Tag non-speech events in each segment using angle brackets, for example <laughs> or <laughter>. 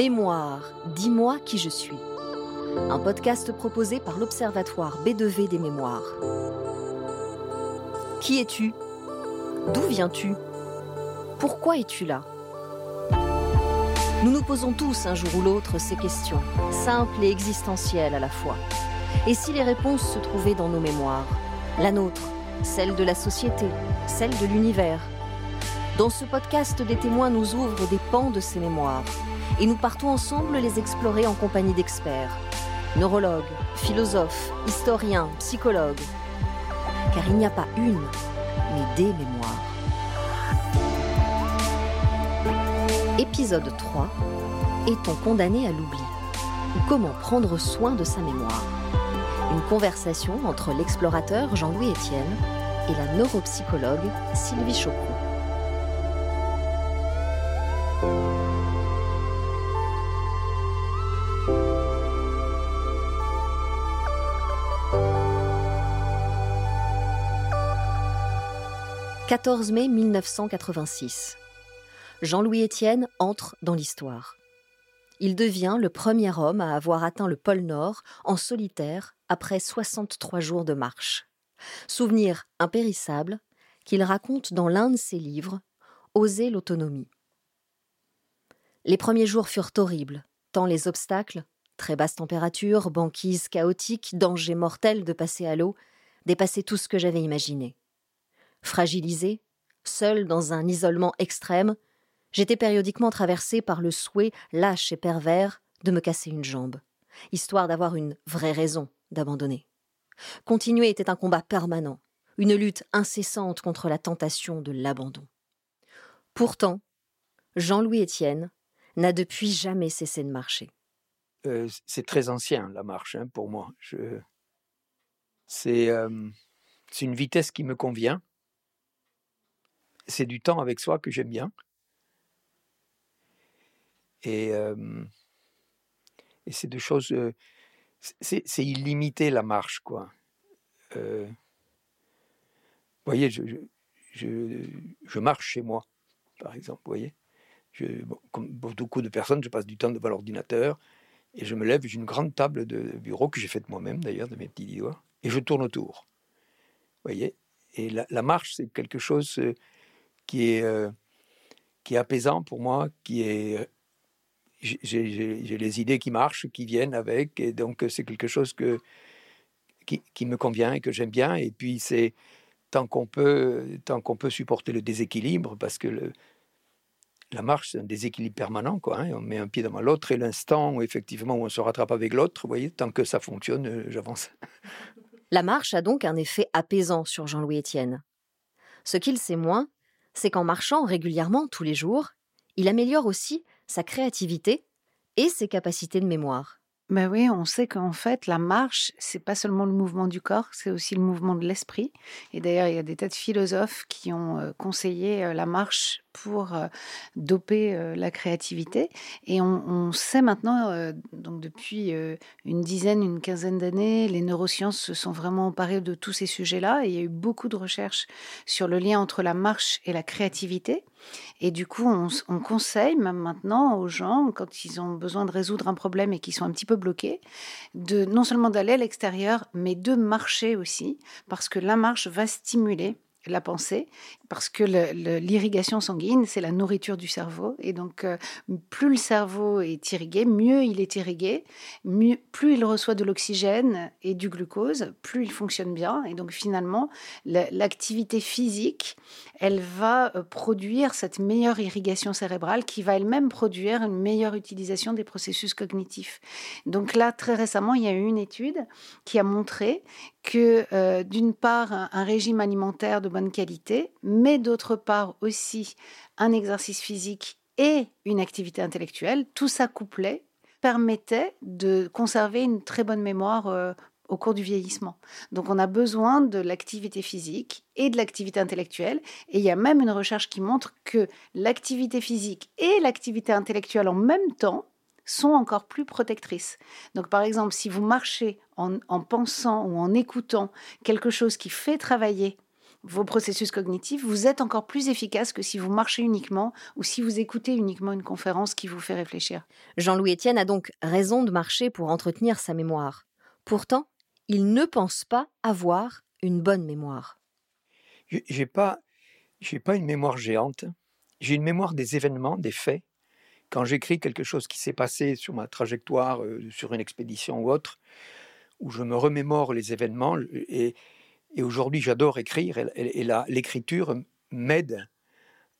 Mémoire, dis-moi qui je suis. Un podcast proposé par l'Observatoire B2V des mémoires. Qui es-tu? D'où viens-tu? Pourquoi es-tu là? Nous nous posons tous un jour ou l'autre ces questions, simples et existentielles à la fois. Et si les réponses se trouvaient dans nos mémoires? La nôtre, celle de la société, celle de l'univers. Dans ce podcast, des témoins nous ouvrent des pans de ces mémoires et nous partons ensemble les explorer en compagnie d'experts, neurologues, philosophes, historiens, psychologues. Car il n'y a pas une, mais des mémoires. Épisode 3. Est-on condamné à l'oubli? Ou comment prendre soin de sa mémoire? Une conversation entre l'explorateur Jean-Louis Etienne et la neuropsychologue Sylvie Chocrou. 14 mai 1986. Jean-Louis Étienne entre dans l'histoire. Il devient le premier homme à avoir atteint le pôle Nord en solitaire après 63 jours de marche. Souvenir impérissable qu'il raconte dans l'un de ses livres, Oser l'autonomie. Les premiers jours furent horribles, tant les obstacles, très basse température, banquise chaotique, danger mortel de passer à l'eau, dépassaient tout ce que j'avais imaginé. Fragilisé, seul dans un isolement extrême, j'étais périodiquement traversé par le souhait lâche et pervers de me casser une jambe, histoire d'avoir une vraie raison d'abandonner. Continuer était un combat permanent, une lutte incessante contre la tentation de l'abandon. Pourtant, Jean-Louis Étienne n'a depuis jamais cessé de marcher. Euh, c'est très ancien la marche hein, pour moi. Je... C'est euh, une vitesse qui me convient c'est du temps avec soi que j'aime bien. Et, et c'est deux choses. c'est illimité la marche, quoi. vous voyez, je, je, marche chez moi, par exemple, voyez. Comme beaucoup de personnes, je passe du temps devant l'ordinateur et je me lève, j'ai une grande table de bureau que j'ai faite moi-même d'ailleurs, de mes petits doigts, et je tourne autour. Vous voyez Et la marche, c'est quelque chose qui est, euh, qui est apaisant pour moi, qui est j'ai les idées qui marchent, qui viennent avec, et donc c'est quelque chose que, qui, qui, me convient et que j'aime bien. Et puis c'est tant qu'on peut, tant peut supporter le déséquilibre, parce que le, la marche c'est un déséquilibre permanent, quoi. Hein, on met un pied dans l'autre et l'instant où effectivement où on se rattrape avec l'autre, vous voyez, tant que ça fonctionne, euh, j'avance. La marche a donc un effet apaisant sur Jean-Louis Étienne. Ce qu'il sait moins, c'est qu'en marchant régulièrement tous les jours, il améliore aussi sa créativité et ses capacités de mémoire. Ben oui, on sait qu'en fait, la marche, c'est pas seulement le mouvement du corps, c'est aussi le mouvement de l'esprit. Et d'ailleurs, il y a des tas de philosophes qui ont euh, conseillé euh, la marche pour euh, doper la créativité. Et on, sait maintenant, donc depuis une dizaine, une quinzaine d'années, les neurosciences se sont vraiment emparées de tous ces sujets-là. Et il y a eu beaucoup de recherches sur le lien entre la marche et la créativité. Et du coup, on, on, conseille même maintenant aux gens, quand ils ont besoin de résoudre un problème et qu'ils sont un petit peu bloqués, de non seulement d'aller à l'extérieur, mais de marcher aussi, parce que la marche va stimuler la pensée, parce que l'irrigation sanguine, c'est la nourriture du cerveau. Et donc, euh, plus le cerveau est irrigué, mieux il est irrigué, mieux, plus il reçoit de l'oxygène et du glucose, plus il fonctionne bien. Et donc, finalement, l'activité physique, elle va euh, produire cette meilleure irrigation cérébrale qui va elle-même produire une meilleure utilisation des processus cognitifs. Donc là, très récemment, il y a eu une étude qui a montré que, euh, d'une part, un, régime alimentaire de bonne qualité, mais d'autre part aussi un exercice physique et une activité intellectuelle, tout ça couplé permettait de conserver une très bonne mémoire euh, au cours du vieillissement. Donc on a besoin de l'activité physique et de l'activité intellectuelle. Et il y a même une recherche qui montre que l'activité physique et l'activité intellectuelle en même temps sont encore plus protectrices. Donc par exemple, si vous marchez en, en pensant ou en écoutant quelque chose qui fait travailler vos processus cognitifs, vous êtes encore plus efficace que si vous marchez uniquement ou si vous écoutez uniquement une conférence qui vous fait réfléchir. Jean-Louis Etienne a donc raison de marcher pour entretenir sa mémoire. Pourtant, il ne pense pas avoir une bonne mémoire. J'ai pas, j'ai pas une mémoire géante. J'ai une mémoire des événements, des faits. Quand j'écris quelque chose qui s'est passé sur ma trajectoire, sur une expédition ou autre, où je me remémore les événements, et, aujourd'hui j'adore écrire, et, l'écriture m'aide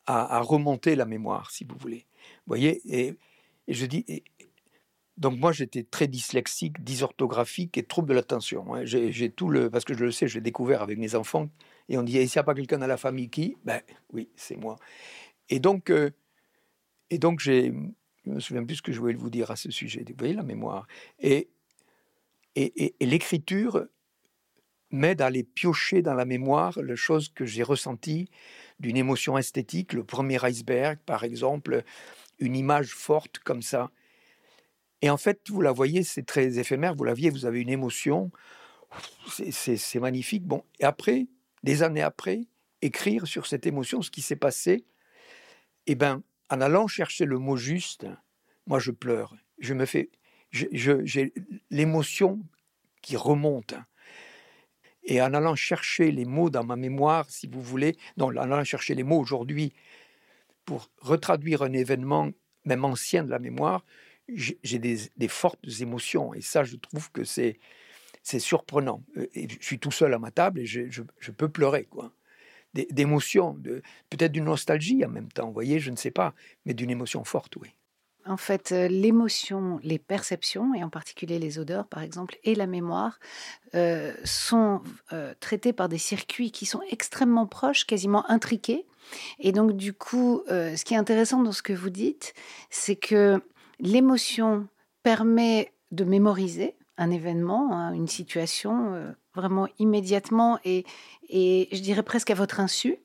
à, remonter la mémoire, si vous voulez. Vous voyez, et, je dis, donc moi j'étais très dyslexique, dysorthographique et trouble de l'attention. Hein. J'ai tout le, parce que je le sais, je l'ai découvert avec mes enfants, et on dit, s'il n'y a pas quelqu'un dans la famille qui, ben oui, c'est moi. Et donc, et donc j'ai, je me souviens plus ce que je voulais vous dire à ce sujet. Vous voyez la mémoire. Et, et, l'écriture m'aide à aller piocher dans la mémoire les choses que j'ai ressenties d'une émotion esthétique, le premier iceberg par exemple, une image forte comme ça. Et en fait, vous la voyez, c'est très éphémère, vous la voyez, vous avez une émotion, c'est magnifique. Bon, et après, des années après, écrire sur cette émotion, ce qui s'est passé, eh ben, en allant chercher le mot juste, moi je pleure. Je me fais, j'ai l'émotion qui remonte. Et en allant chercher les mots dans ma mémoire, si vous voulez, non, en allant chercher les mots aujourd'hui pour retraduire un événement, même ancien de la mémoire, j'ai des, fortes émotions. Et ça, je trouve que c'est surprenant. Euh, et je suis tout seul à ma table et je, je peux pleurer, quoi d'émotions, peut-être d'une nostalgie en même temps, vous voyez, je ne sais pas, mais d'une émotion forte, oui. En fait, euh, l'émotion, les perceptions, et en particulier les odeurs par exemple, et la mémoire, euh, sont euh, traitées par des circuits qui sont extrêmement proches, quasiment intriqués. Et donc du coup, ce qui est intéressant dans ce que vous dites, c'est que l'émotion permet de mémoriser un événement, hein, une situation vraiment immédiatement et, et je dirais presque à votre insu.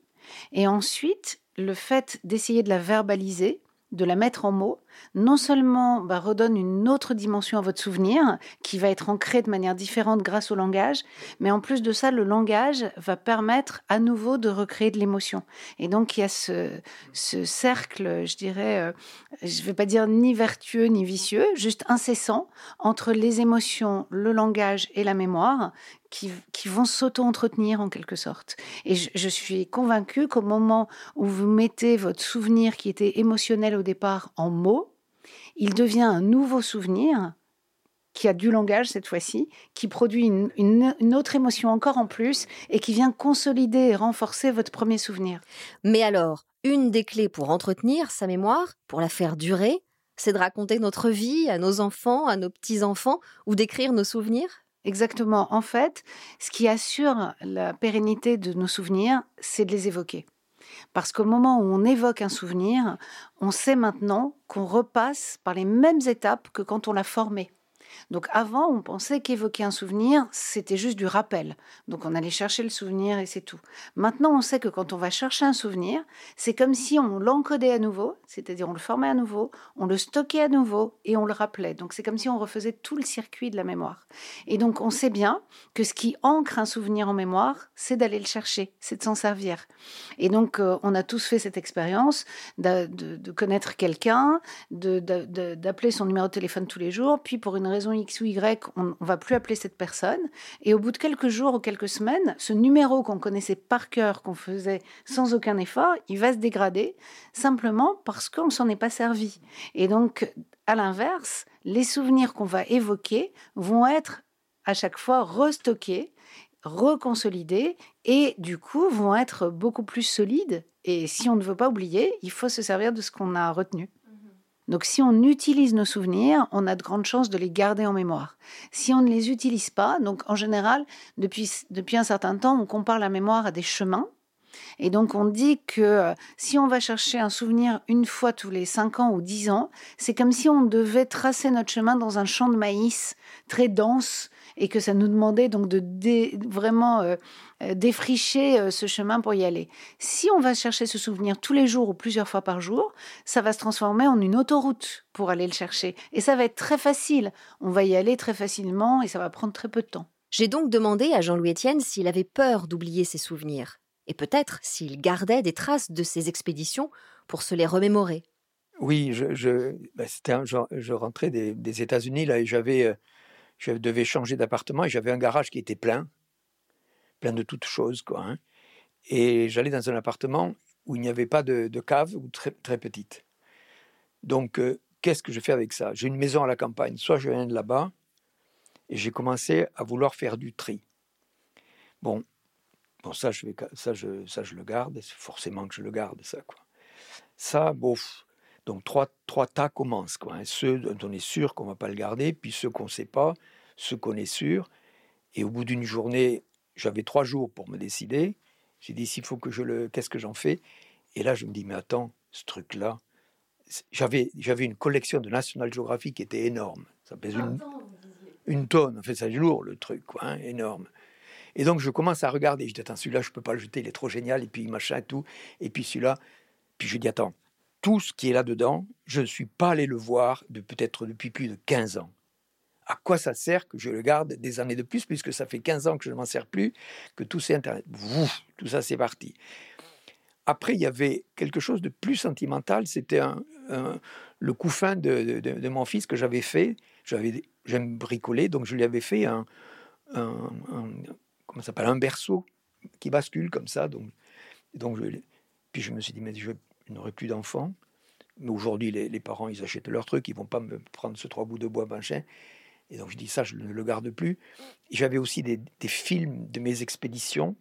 Et ensuite, le fait d'essayer de la verbaliser, de la mettre en mots, non seulement bah, redonne une autre dimension à votre souvenir, qui va être ancré de manière différente grâce au langage, mais en plus de ça, le langage va permettre à nouveau de recréer de l'émotion. Et donc, il y a ce, cercle, je dirais, euh, je ne vais pas dire ni vertueux ni vicieux, juste incessant, entre les émotions, le langage et la mémoire, qui, vont s'auto-entretenir en quelque sorte. Et je, je suis convaincue qu'au moment où vous mettez votre souvenir qui était émotionnel au départ en mots, il devient un nouveau souvenir qui a du langage cette fois-ci, qui produit une, autre émotion encore en plus et qui vient consolider et renforcer votre premier souvenir. Mais alors, une des clés pour entretenir sa mémoire, pour la faire durer, c'est de raconter notre vie à nos enfants, à nos petits-enfants, ou d'écrire nos souvenirs? Exactement. En fait, ce qui assure la pérennité de nos souvenirs, c'est de les évoquer. Parce qu'au moment où on évoque un souvenir, on sait maintenant qu'on repasse par les mêmes étapes que quand on l'a formé. Donc avant, on pensait qu'évoquer un souvenir, c'était juste du rappel. Donc on allait chercher le souvenir et c'est tout. Maintenant, on sait que quand on va chercher un souvenir, c'est comme si on l'encodait à nouveau, c'est-à-dire on le formait à nouveau, on le stockait à nouveau et on le rappelait. Donc c'est comme si on refaisait tout le circuit de la mémoire. Et donc on sait bien que ce qui ancre un souvenir en mémoire, c'est d'aller le chercher, c'est de s'en servir. Et donc euh, on a tous fait cette expérience de, de, connaître quelqu'un, d'appeler son numéro de téléphone tous les jours, puis pour une raison X ou Y, on va plus appeler cette personne. Et au bout de quelques jours ou quelques semaines, ce numéro qu'on connaissait par cœur, qu'on faisait sans aucun effort, il va se dégrader simplement parce qu'on s'en est pas servi. Et donc, à l'inverse, les souvenirs qu'on va évoquer vont être à chaque fois restockés, reconsolidés et du coup vont être beaucoup plus solides. Et si on ne veut pas oublier, il faut se servir de ce qu'on a retenu. Donc si on utilise nos souvenirs, on a de grandes chances de les garder en mémoire. Si on ne les utilise pas, donc en général, depuis, depuis un certain temps, on compare la mémoire à des chemins. Et donc on dit que euh, si on va chercher un souvenir une fois tous les 5 ans ou 10 ans, c'est comme si on devait tracer notre chemin dans un champ de maïs très dense et que ça nous demandait donc de vraiment euh, euh, défricher euh, ce chemin pour y aller. Si on va chercher ce souvenir tous les jours ou plusieurs fois par jour, ça va se transformer en une autoroute pour aller le chercher. Et ça va être très facile. On va y aller très facilement et ça va prendre très peu de temps. J'ai donc demandé à Jean-Louis Etienne s'il avait peur d'oublier ses souvenirs. et peut-être s'il gardait des traces de ces expéditions pour se les remémorer. Oui, je, je, ben, c'était un, je, rentrais des, des États-Unis là et j'avais, euh, je devais changer d'appartement et j'avais un garage qui était plein, plein de toutes choses quoi. Hein. Et j'allais dans un appartement où il n'y avait pas de, cave ou très, très petite. Donc, euh, qu'est-ce que je fais avec ça? J'ai une maison à la campagne, soit je viens de là-bas et j'ai commencé à vouloir faire du tri. Bon, bon ça, je vais, ça, je, ça, je le garde, c'est forcément que je le garde, ça. Quoi. Ça, bof, donc trois, trois tas commencent. Quoi, hein. Ceux dont on est sûr qu'on ne va pas le garder, puis ceux qu'on ne sait pas, ceux qu'on est sûr. Et au bout d'une journée, j'avais trois jours pour me décider. J'ai dit, s'il faut que je le... Qu'est-ce que j'en fais? Et là, je me dis, mais attends, ce truc-là, j'avais, j'avais une collection de National Geographic qui était énorme. Ça pèse une, une tonne. En fait, c'est lourd, le truc, quoi, hein, énorme. Et donc, je commence à regarder. Je dis, attends, celui-là, je ne peux pas le jeter, il est trop génial. Et puis, machin et tout. Et puis, celui-là. Puis, je dis, attends, tout ce qui est là-dedans, je ne suis pas allé le voir de peut-être depuis plus de 15 ans. À quoi ça sert que je le garde des années de plus, puisque ça fait 15 ans que je ne m'en sers plus, que tout c'est Internet. tout ça, c'est parti. Après, il y avait quelque chose de plus sentimental, c'était le couffin de, mon fils que j'avais fait. J'aime bricoler, donc je lui avais fait un, comment s'appelle, un berceau qui bascule comme ça. Donc, donc je, puis je me suis dit, mais je, il n'aurait plus d'enfants. Mais aujourd'hui, les, parents, ils achètent leur truc, ils vont pas me prendre ce trois bouts de bois machin. Et donc je dis ça, je ne le garde plus. J'avais aussi des, films de mes expéditions,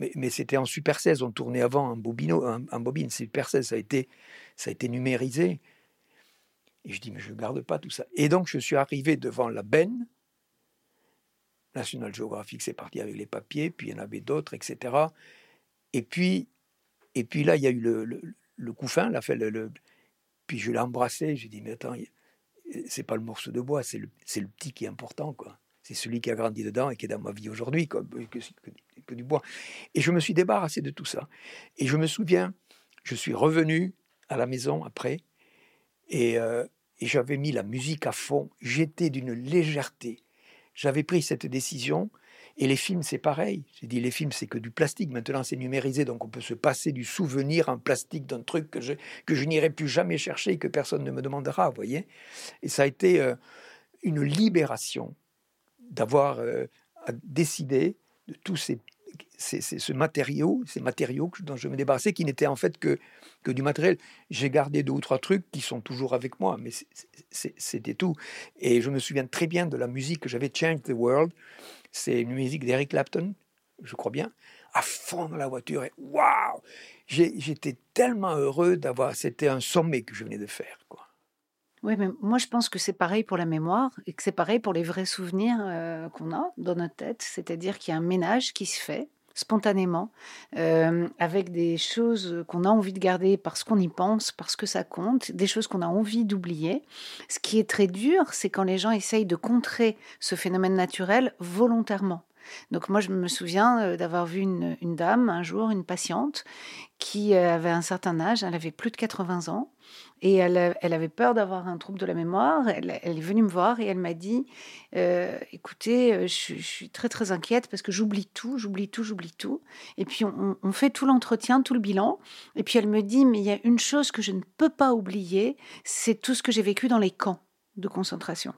mais, c'était en Super 16, on tournait avant en, bobino, en, bobine. Super 16, ça a, été, ça a été numérisé. Et je dis, mais je ne garde pas tout ça. Et donc je suis arrivé devant la benne. National Geographic, c'est parti avec les papiers, puis il y en avait d'autres, etc. Et puis et puis là, il y a eu le, le, couffin, là, le, puis je l'ai embrassé, j'ai dit, mais attends, c'est pas le morceau de bois, c'est le, petit qui est important, quoi. C'est celui qui a grandi dedans et qui est dans ma vie aujourd'hui, que, que, du bois. Et je me suis débarrassé de tout ça. Et je me souviens, je suis revenu à la maison après, et, euh, et j'avais mis la musique à fond. J'étais d'une légèreté. J'avais pris cette décision et les films, c'est pareil. J'ai dit, les films, c'est que du plastique. Maintenant, c'est numérisé, donc on peut se passer du souvenir en plastique d'un truc que je, n'irai plus jamais chercher et que personne ne me demandera, vous voyez. Et ça a été euh, une libération d'avoir euh, décidé de tous ces, ces, ces matériaux dont je me débarrassais, qui n'étaient en fait que, que du matériel. J'ai gardé deux ou trois trucs qui sont toujours avec moi, mais c'était tout. Et je me souviens très bien de la musique que j'avais, Change the World, c'est une musique d'Eric Clapton, je crois bien, à fond dans la voiture. Et waouh J'étais tellement heureux d'avoir. C'était un sommet que je venais de faire. Quoi. Oui, mais moi je pense que c'est pareil pour la mémoire et que c'est pareil pour les vrais souvenirs euh, qu'on a dans notre tête. C'est-à-dire qu'il y a un ménage qui se fait spontanément, euh, avec des choses qu'on a envie de garder parce qu'on y pense, parce que ça compte, des choses qu'on a envie d'oublier. Ce qui est très dur, c'est quand les gens essayent de contrer ce phénomène naturel volontairement. Donc moi, je me souviens euh, d'avoir vu une, dame un jour, une patiente, qui euh, avait un certain âge, elle avait plus de 80 ans, et elle, avait peur d'avoir un trouble de la mémoire. Elle, est venue me voir et elle m'a dit, euh, écoutez, je, suis très très inquiète parce que j'oublie tout, j'oublie tout, j'oublie tout. Et puis on fait tout l'entretien, tout le bilan. Et puis elle me dit, mais il y a une chose que je ne peux pas oublier, c'est tout ce que j'ai vécu dans les camps de concentration.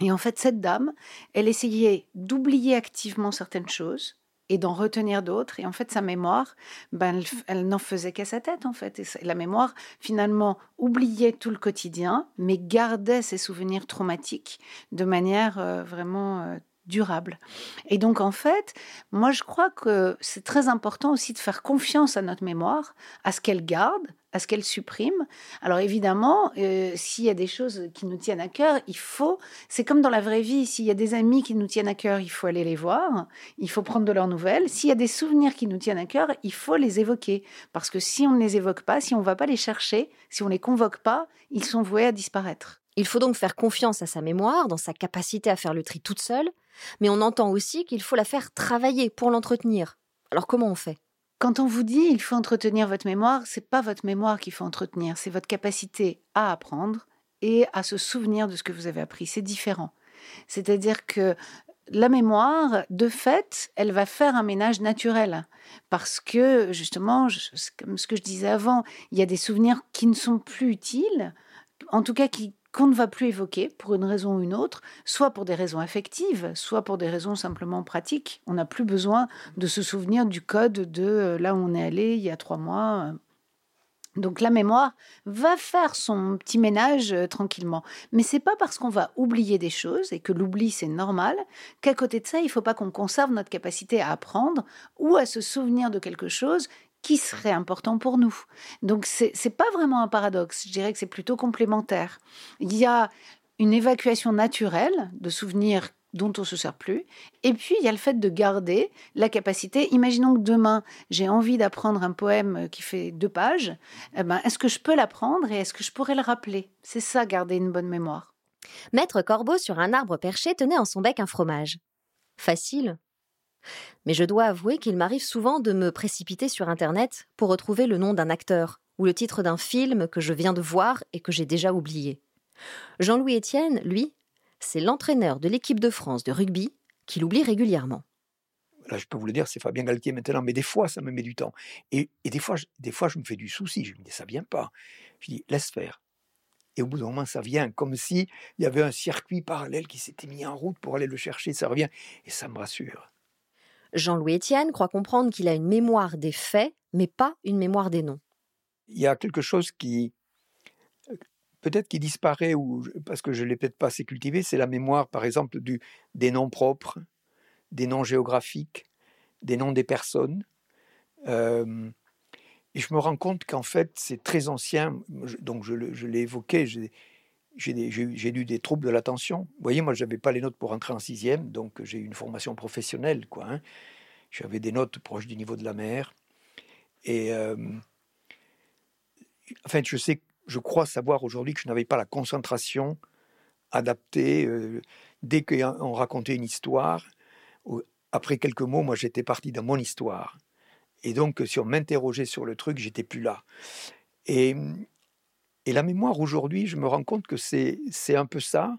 Et en fait, cette dame, elle essayait d'oublier activement certaines choses et d'en retenir d'autres. Et en fait, sa mémoire, ben, elle, n'en faisait qu'à sa tête, en fait. Et la mémoire, finalement, oubliait tout le quotidien, mais gardait ses souvenirs traumatiques de manière euh, vraiment euh, durable. Et donc, en fait, moi, je crois que c'est très important aussi de faire confiance à notre mémoire, à ce qu'elle garde, à ce qu'elle supprime. Alors évidemment, euh, s'il y a des choses qui nous tiennent à cœur, il faut, c'est comme dans la vraie vie, s'il y a des amis qui nous tiennent à cœur, il faut aller les voir, il faut prendre de leurs nouvelles. S'il y a des souvenirs qui nous tiennent à cœur, il faut les évoquer. Parce que si on ne les évoque pas, si on ne va pas les chercher, si on ne les convoque pas, ils sont voués à disparaître. Il faut donc faire confiance à sa mémoire, dans sa capacité à faire le tri toute seule, mais on entend aussi qu'il faut la faire travailler pour l'entretenir. Alors comment on fait? Quand on vous dit il faut entretenir votre mémoire, c'est pas votre mémoire qu'il faut entretenir, c'est votre capacité à apprendre et à se souvenir de ce que vous avez appris. C'est différent. C'est-à-dire que la mémoire, de fait, elle va faire un ménage naturel. Parce que, justement, comme ce que je disais avant, il y a des souvenirs qui ne sont plus utiles, en tout cas qui qu'on ne va plus évoquer pour une raison ou une autre, soit pour des raisons affectives, soit pour des raisons simplement pratiques. On n'a plus besoin de se souvenir du code de euh, là où on est allé il y a trois mois. Donc la mémoire va faire son petit ménage euh, tranquillement. Mais c'est pas parce qu'on va oublier des choses et que l'oubli c'est normal qu'à côté de ça, il faut pas qu'on conserve notre capacité à apprendre ou à se souvenir de quelque chose qui serait important pour nous. Donc c'est n'est pas vraiment un paradoxe, je dirais que c'est plutôt complémentaire. Il y a une évacuation naturelle de souvenirs dont on se sert plus. Et puis, il y a le fait de garder la capacité. Imaginons que demain, j'ai envie d'apprendre un poème qui fait deux pages. Eh ben, est-ce que je peux l'apprendre et est-ce que je pourrais le rappeler? C'est ça, garder une bonne mémoire. Maître Corbeau, sur un arbre perché, tenait en son bec un fromage. Facile. Mais je dois avouer qu'il m'arrive souvent de me précipiter sur Internet pour retrouver le nom d'un acteur ou le titre d'un film que je viens de voir et que j'ai déjà oublié. Jean-Louis Etienne, lui, c'est l'entraîneur de l'équipe de France de rugby qui l'oublie régulièrement. Là, je peux vous le dire, c'est Fabien Galtier maintenant, mais des fois, ça me met du temps. Et, des, fois, je, des fois, je me fais du souci. Je me dis, ça vient pas. Je dis, laisse faire. Et au bout d'un moment, ça vient, comme s'il y avait un circuit parallèle qui s'était mis en route pour aller le chercher. Ça revient. Et ça me rassure. Jean-Louis Etienne croit comprendre qu'il a une mémoire des faits, mais pas une mémoire des noms. Il y a quelque chose qui, peut-être qui disparaît ou parce que je l'ai peut-être pas assez cultivé, c'est la mémoire, par exemple, du, des noms propres, des noms géographiques, des noms des personnes. Euh, et je me rends compte qu'en fait, c'est très ancien. Donc, je, l'ai évoqué, eu des troubles de l'attention. Vous voyez, moi, je n'avais pas les notes pour entrer en sixième, donc j'ai eu une formation professionnelle. quoi. Hein. J'avais des notes proches du niveau de la mer. Et euh, en fait, je sais je crois savoir aujourd'hui que je n'avais pas la concentration adaptée. Euh, dès qu'on racontait une histoire, après quelques mots, moi j'étais parti dans mon histoire. Et donc, si on m'interrogeait sur le truc, j'étais plus là. Et, et la mémoire aujourd'hui, je me rends compte que c'est un peu ça.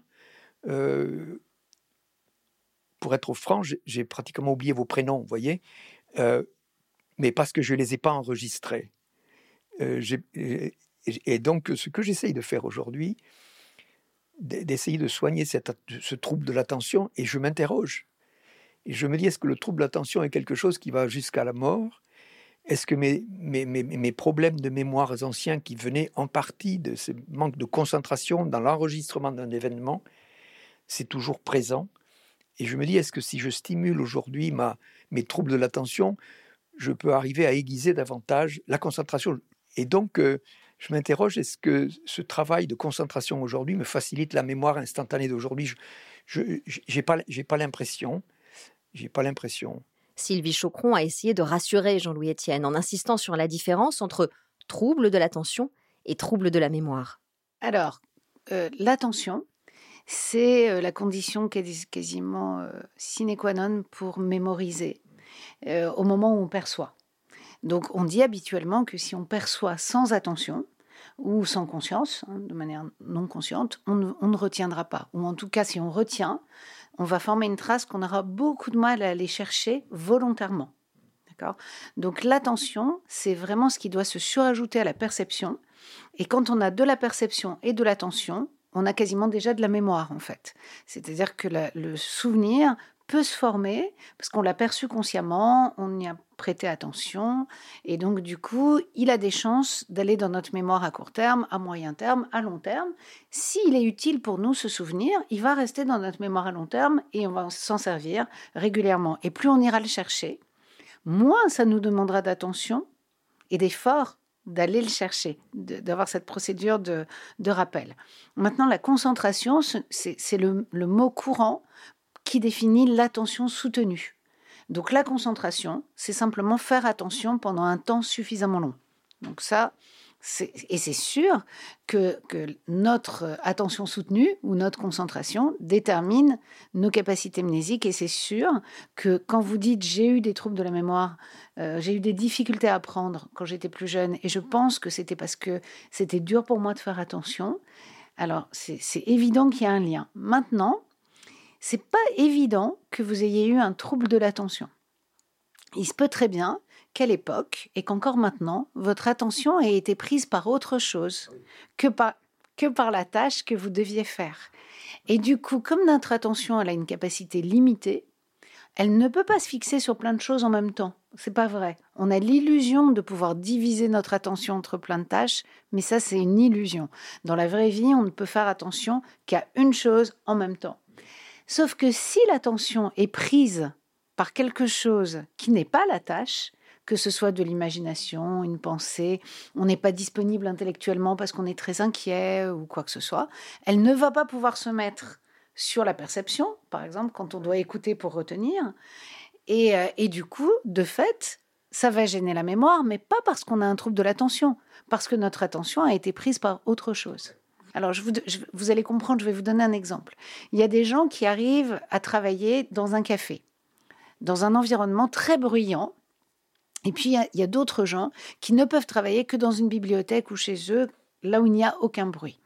Pour être franc, j'ai pratiquement oublié vos prénoms, vous voyez, mais parce que je ne les ai pas enregistrés. Et, donc, ce que j'essaye de faire aujourd'hui, d'essayer de soigner ce trouble de l'attention, et je m'interroge. Et je me dis, est-ce que le trouble de l'attention est quelque chose qui va jusqu'à la mort? Est-ce que mes, mes, mes, problèmes de mémoire anciens qui venaient en partie de ce manque de concentration dans l'enregistrement d'un événement, c'est toujours présent? Et je me dis, est-ce que si je stimule aujourd'hui mes troubles de l'attention, je peux arriver à aiguiser davantage la concentration? Et donc, euh, je m'interroge, est-ce que ce travail de concentration aujourd'hui me facilite la mémoire instantanée d'aujourd'hui? Je n'ai pas l'impression. J'ai pas l'impression. Sylvie Chocron a essayé de rassurer Jean-Louis Etienne en insistant sur la différence entre trouble de l'attention et trouble de la mémoire. Alors, euh, l'attention, c'est euh, la condition quasiment euh, sine qua non pour mémoriser au moment où on perçoit. Donc on dit habituellement que si on perçoit sans attention ou sans conscience, hein, de manière non consciente, on ne, retiendra pas. Ou en tout cas, si on retient, on va former une trace qu'on aura beaucoup de mal à aller chercher volontairement. Donc l'attention, c'est vraiment ce qui doit se surajouter à la perception. Et quand on a de la perception et de l'attention, on a quasiment déjà de la mémoire en fait. C'est-à-dire que le souvenir peut se former parce qu'on l'a perçu consciemment, on y a prêté attention et donc du coup, il a des chances d'aller dans notre mémoire à court terme, à moyen terme, à long terme. S'il est utile pour nous ce souvenir, il va rester dans notre mémoire à long terme et on va s'en servir régulièrement. Et plus on ira le chercher, moins ça nous demandera d'attention et d'effort d'aller le chercher, d'avoir cette procédure de, rappel. Maintenant, la concentration, c'est le, le, mot courant qui définit l'attention soutenue. Donc la concentration, c'est simplement faire attention pendant un temps suffisamment long. Donc ça, et c'est sûr que, notre attention soutenue ou notre concentration détermine nos capacités mnésiques. Et c'est sûr que quand vous dites j'ai eu des troubles de la mémoire, euh, j'ai eu des difficultés à apprendre quand j'étais plus jeune, et je pense que c'était parce que c'était dur pour moi de faire attention. Alors c'est évident qu'il y a un lien. Maintenant, c'est pas évident que vous ayez eu un trouble de l'attention. Il se peut très bien qu'à l'époque et qu'encore maintenant, votre attention ait été prise par autre chose que par, que par la tâche que vous deviez faire. Et du coup, comme notre attention elle a une capacité limitée, elle ne peut pas se fixer sur plein de choses en même temps. C'est pas vrai. On a l'illusion de pouvoir diviser notre attention entre plein de tâches, mais ça c'est une illusion. Dans la vraie vie, on ne peut faire attention qu'à une chose en même temps. Sauf que si l'attention est prise par quelque chose qui n'est pas la tâche, que ce soit de l'imagination, une pensée, on n'est pas disponible intellectuellement parce qu'on est très inquiet ou quoi que ce soit, elle ne va pas pouvoir se mettre sur la perception, par exemple, quand on doit écouter pour retenir. Et, euh, et du coup, de fait, ça va gêner la mémoire, mais pas parce qu'on a un trouble de l'attention, parce que notre attention a été prise par autre chose. Alors, je vous, allez comprendre, je vais vous donner un exemple. Il y a des gens qui arrivent à travailler dans un café, dans un environnement très bruyant. Et puis, il y a, a d'autres gens qui ne peuvent travailler que dans une bibliothèque ou chez eux, là où il n'y a aucun bruit.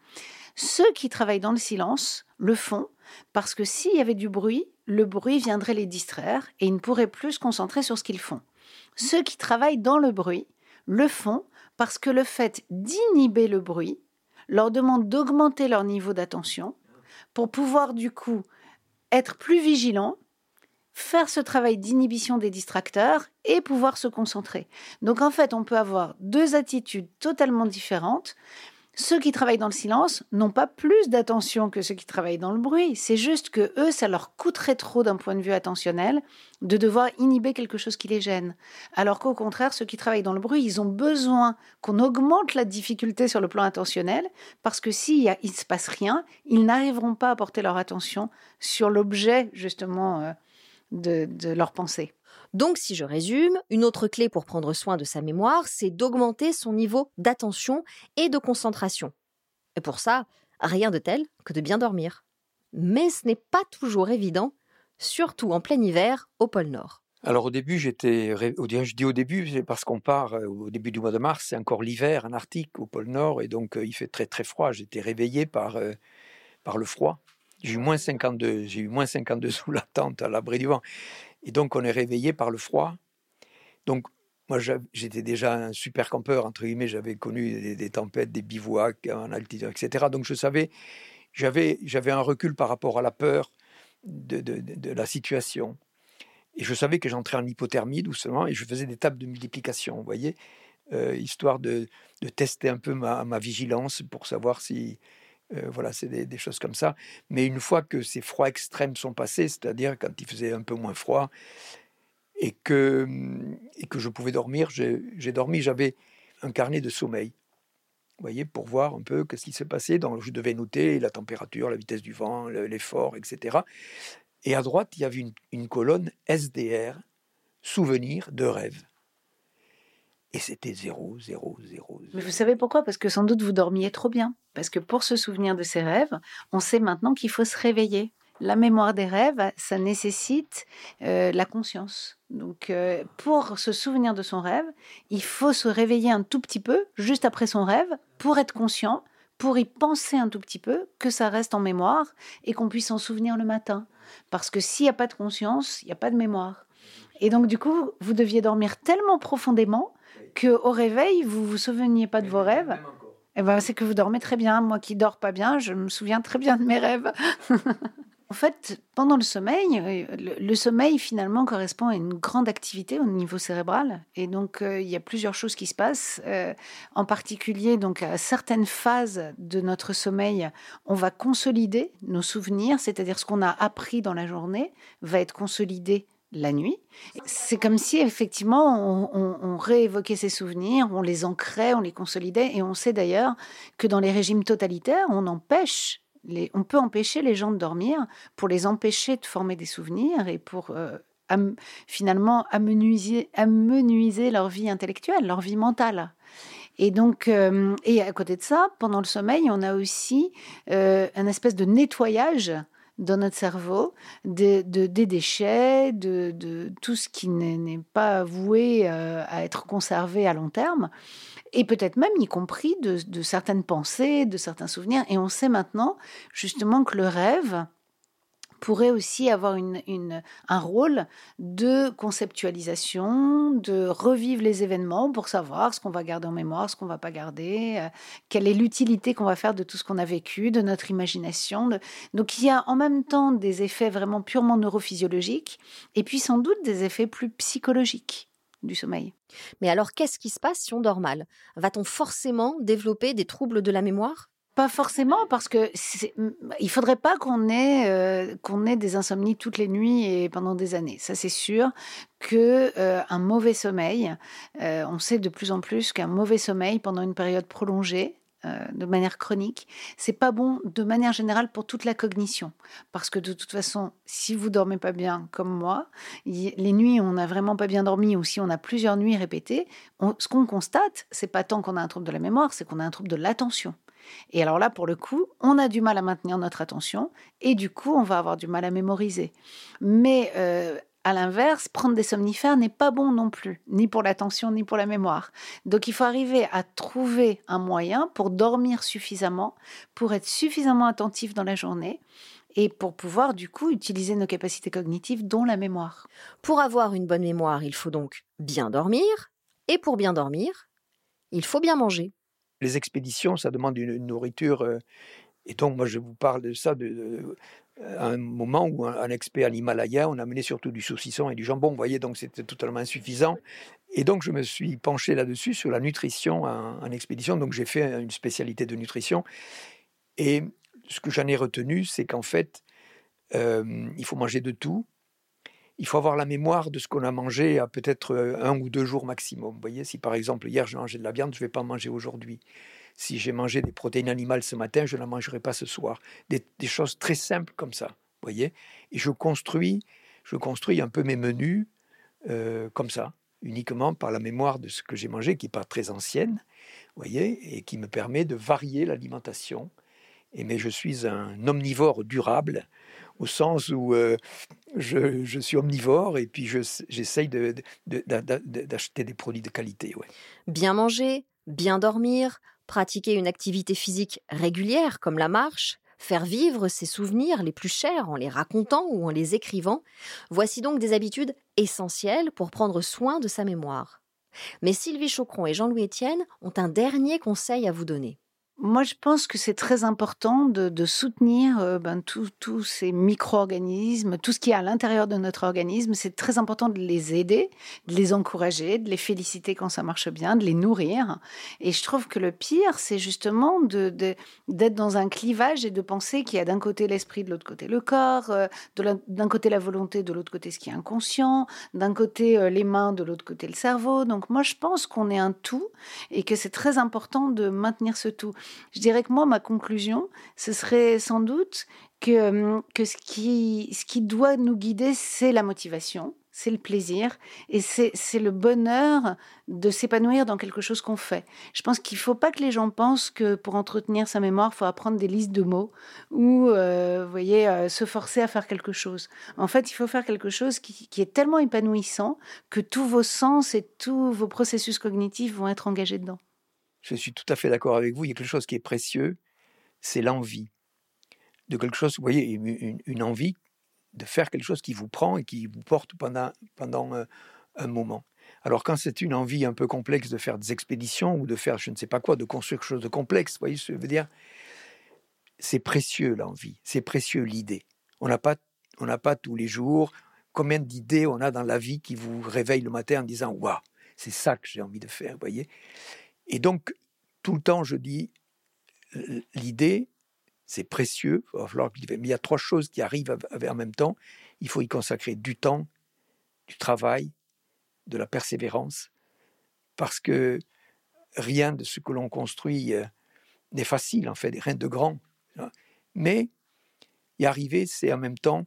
Ceux qui travaillent dans le silence le font parce que s'il y avait du bruit, le bruit viendrait les distraire et ils ne pourraient plus se concentrer sur ce qu'ils font. Ceux qui travaillent dans le bruit le font parce que le fait d'inhiber le bruit leur demande d'augmenter leur niveau d'attention pour pouvoir du coup être plus vigilants, faire ce travail d'inhibition des distracteurs et pouvoir se concentrer. Donc en fait, on peut avoir deux attitudes totalement différentes, ceux qui travaillent dans le silence n'ont pas plus d'attention que ceux qui travaillent dans le bruit. C'est juste que eux, ça leur coûterait trop d'un point de vue attentionnel de devoir inhiber quelque chose qui les gêne. Alors qu'au contraire, ceux qui travaillent dans le bruit, ils ont besoin qu'on augmente la difficulté sur le plan attentionnel parce que s'il ne se passe rien, ils n'arriveront pas à porter leur attention sur l'objet justement euh, de, de leur pensée. Donc, si je résume, une autre clé pour prendre soin de sa mémoire, c'est d'augmenter son niveau d'attention et de concentration. Et pour ça, rien de tel que de bien dormir. Mais ce n'est pas toujours évident, surtout en plein hiver au pôle Nord. Alors au début, j'étais, je dis au début, c'est parce qu'on part euh, au début du mois de mars, c'est encore l'hiver en Arctique, au pôle Nord, et donc euh, il fait très très froid. J'étais réveillé par, euh, par le froid. J'ai eu moins 52, j'ai eu moins 52 sous la tente à l'abri du vent. Et donc, on est réveillé par le froid. Donc, moi, j'étais déjà un super campeur, entre guillemets. J'avais connu des, tempêtes, des bivouacs en altitude, etc. Donc, je savais, j'avais, un recul par rapport à la peur de, de, la situation. Et je savais que j'entrais en hypothermie doucement et je faisais des tables de multiplication, vous voyez, euh, histoire de, tester un peu ma, ma vigilance pour savoir si, euh, voilà, c'est des, choses comme ça. Mais une fois que ces froids extrêmes sont passés, c'est-à-dire quand il faisait un peu moins froid et que, hum, et que je pouvais dormir, j'ai dormi, j'avais un carnet de sommeil. Vous voyez, pour voir un peu ce qui s'est passé. Donc, je devais noter la température, la vitesse du vent, l'effort, etc. Et à droite, il y avait une, une colonne SDR, souvenir de rêve. Et c'était zéro, zéro, zéro, Mais vous savez pourquoi? Parce que sans doute vous dormiez trop bien. Parce que pour se souvenir de ses rêves, on sait maintenant qu'il faut se réveiller. La mémoire des rêves, ça nécessite euh, la conscience. Donc, euh, pour se souvenir de son rêve, il faut se réveiller un tout petit peu, juste après son rêve, pour être conscient, pour y penser un tout petit peu, que ça reste en mémoire et qu'on puisse s'en souvenir le matin. Parce que s'il n'y a pas de conscience, il n'y a pas de mémoire. Et donc, du coup, vous deviez dormir tellement profondément que au réveil, vous vous souveniez pas de vos rêves? Eh ben, c'est que vous dormez très bien. Moi qui dors pas bien, je me souviens très bien de mes rêves. <laughs> en fait, pendant le sommeil, euh, le, sommeil finalement correspond à une grande activité au niveau cérébral, et donc euh, il y a plusieurs choses qui se passent. Euh, en particulier, donc à certaines phases de notre sommeil, on va consolider nos souvenirs, c'est-à-dire ce qu'on a appris dans la journée va être consolidé la nuit. C'est comme si effectivement on, réévoquait ces souvenirs, on les ancrait, on les consolidait, et on sait d'ailleurs que dans les régimes totalitaires, on empêche on peut empêcher les gens de dormir pour les empêcher de former des souvenirs et pour euh, finalement amenuiser, leur vie intellectuelle, leur vie mentale. Et donc, euh, et à côté de ça, pendant le sommeil, on a aussi euh, un espèce de nettoyage dans notre cerveau de, des déchets, de, tout ce qui n'est pas voué euh, à être conservé à long terme, et peut-être même y compris de, certaines pensées, de certains souvenirs. Et on sait maintenant justement que le rêve, pourrait aussi avoir un rôle de conceptualisation, de revivre les événements pour savoir ce qu'on va garder en mémoire, ce qu'on va pas garder, euh, quelle est l'utilité qu'on va faire de tout ce qu'on a vécu, de notre imagination. Donc il y a en même temps des effets vraiment purement neurophysiologiques et puis sans doute des effets plus psychologiques du sommeil. Mais alors qu'est-ce qui se passe si on dort mal? Va-t-on forcément développer des troubles de la mémoire? Pas forcément, parce que il faudrait pas qu'on ait euh, qu'on ait des insomnies toutes les nuits et pendant des années. Ça, c'est sûr que euh, un mauvais sommeil, euh, on sait de plus en plus qu'un mauvais sommeil pendant une période prolongée, de manière chronique, c'est pas bon de manière générale pour toute la cognition, parce que de toute façon, si vous dormez pas bien comme moi, les nuits où on n'a vraiment pas bien dormi ou si on a plusieurs nuits répétées, ce qu'on constate, c'est pas tant qu'on a un trouble de la mémoire, c'est qu'on a un trouble de l'attention. Et alors là, pour le coup, on a du mal à maintenir notre attention et du coup, on va avoir du mal à mémoriser. Mais euh, à l'inverse, prendre des somnifères n'est pas bon non plus, ni pour l'attention, ni pour la mémoire. Donc il faut arriver à trouver un moyen pour dormir suffisamment, pour être suffisamment attentif dans la journée et pour pouvoir du coup utiliser nos capacités cognitives, dont la mémoire. Pour avoir une bonne mémoire, il faut donc bien dormir, et pour bien dormir, il faut bien manger les expéditions, ça demande une, nourriture. Euh, et donc, moi, je vous parle de ça de, à un moment où un, expert en Himalaya, on amenait surtout du saucisson et du jambon. Vous voyez, donc c'était totalement insuffisant. Et donc, je me suis penché là-dessus, sur la nutrition en, expédition. Donc, j'ai fait une spécialité de nutrition. Et ce que j'en ai retenu, c'est qu'en fait, euh, il faut manger de tout il faut avoir la mémoire de ce qu'on a mangé à peut-être euh, un ou deux jours maximum. Vous voyez, si par exemple hier j'ai mangé de la viande, je ne vais pas manger aujourd'hui. Si j'ai mangé des protéines animales ce matin, je ne la mangerai pas ce soir. Des, choses très simples comme ça, vous voyez. Et je construis, je construis un peu mes menus euh, comme ça, uniquement par la mémoire de ce que j'ai mangé, qui n'est pas très ancienne, voyez, et qui me permet de varier l'alimentation. Et mais je suis un omnivore durable au sens où euh, je, suis omnivore et puis j'essaye d'acheter des produits de qualité. Bien manger, bien dormir, pratiquer une activité physique régulière comme la marche, faire vivre ses souvenirs les plus chers en les racontant ou en les écrivant, voici donc des habitudes essentielles pour prendre soin de sa mémoire. Mais Sylvie Chocron et Jean-Louis Etienne ont un dernier conseil à vous donner. Moi, je pense que c'est très important de, soutenir euh, ben, tous ces micro-organismes, tout ce qui est à l'intérieur de notre organisme. C'est très important de les aider, de les encourager, de les féliciter quand ça marche bien, de les nourrir. Et je trouve que le pire, c'est justement d'être dans un clivage et de penser qu'il y a d'un côté l'esprit, de l'autre côté le corps, euh, d'un côté la volonté, de l'autre côté ce qui est inconscient, d'un côté euh, les mains, de l'autre côté le cerveau. Donc moi, je pense qu'on est un tout et que c'est très important de maintenir ce tout. Je dirais que moi, ma conclusion, ce serait sans doute que, que ce, qui, doit nous guider, c'est la motivation, c'est le plaisir et c'est le bonheur de s'épanouir dans quelque chose qu'on fait. Je pense qu'il ne faut pas que les gens pensent que pour entretenir sa mémoire, il faut apprendre des listes de mots ou, euh, voyez, euh, se forcer à faire quelque chose. En fait, il faut faire quelque chose qui est tellement épanouissant que tous vos sens et tous vos processus cognitifs vont être engagés dedans je suis tout à fait d'accord avec vous. Il y a quelque chose qui est précieux, c'est l'envie de quelque chose. Vous voyez, une, envie de faire quelque chose qui vous prend et qui vous porte pendant, pendant euh, un moment. Alors quand c'est une envie un peu complexe de faire des expéditions ou de faire je ne sais pas quoi, de construire quelque chose de complexe, vous voyez ce que je veux dire C'est précieux l'envie, c'est précieux l'idée. On n'a pas, pas tous les jours combien d'idées on a dans la vie qui vous réveillent le matin en disant waouh, c'est ça que j'ai envie de faire, vous voyez et donc, tout le temps, je dis, l'idée, c'est précieux, mais il y a trois choses qui arrivent en même temps. Il faut y consacrer du temps, du travail, de la persévérance, parce que rien de ce que l'on construit euh, n'est facile, en fait, rien de grand. Mais y arriver, c'est en même temps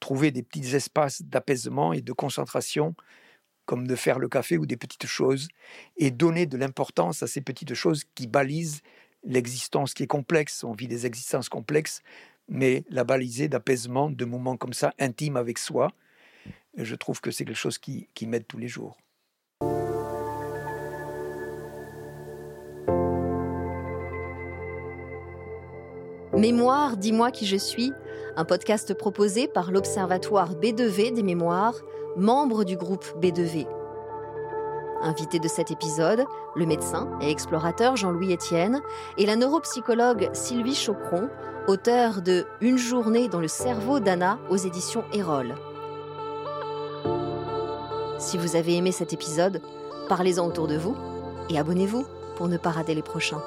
trouver des petits espaces d'apaisement et de concentration comme de faire le café ou des petites choses, et donner de l'importance à ces petites choses qui balisent l'existence qui est complexe. On vit des existences complexes, mais la baliser d'apaisement, de moments comme ça, intimes avec soi, je trouve que c'est quelque chose qui, m'aide tous les jours. Mémoire, dis-moi qui je suis, un podcast proposé par l'Observatoire B2V des mémoires, membre du groupe B2V. Invité de cet épisode, le médecin et explorateur Jean-Louis Etienne et la neuropsychologue Sylvie Chocron, auteur de Une journée dans le cerveau d'Anna aux éditions Erol. Si vous avez aimé cet épisode, parlez-en autour de vous et abonnez-vous pour ne pas rater les prochains.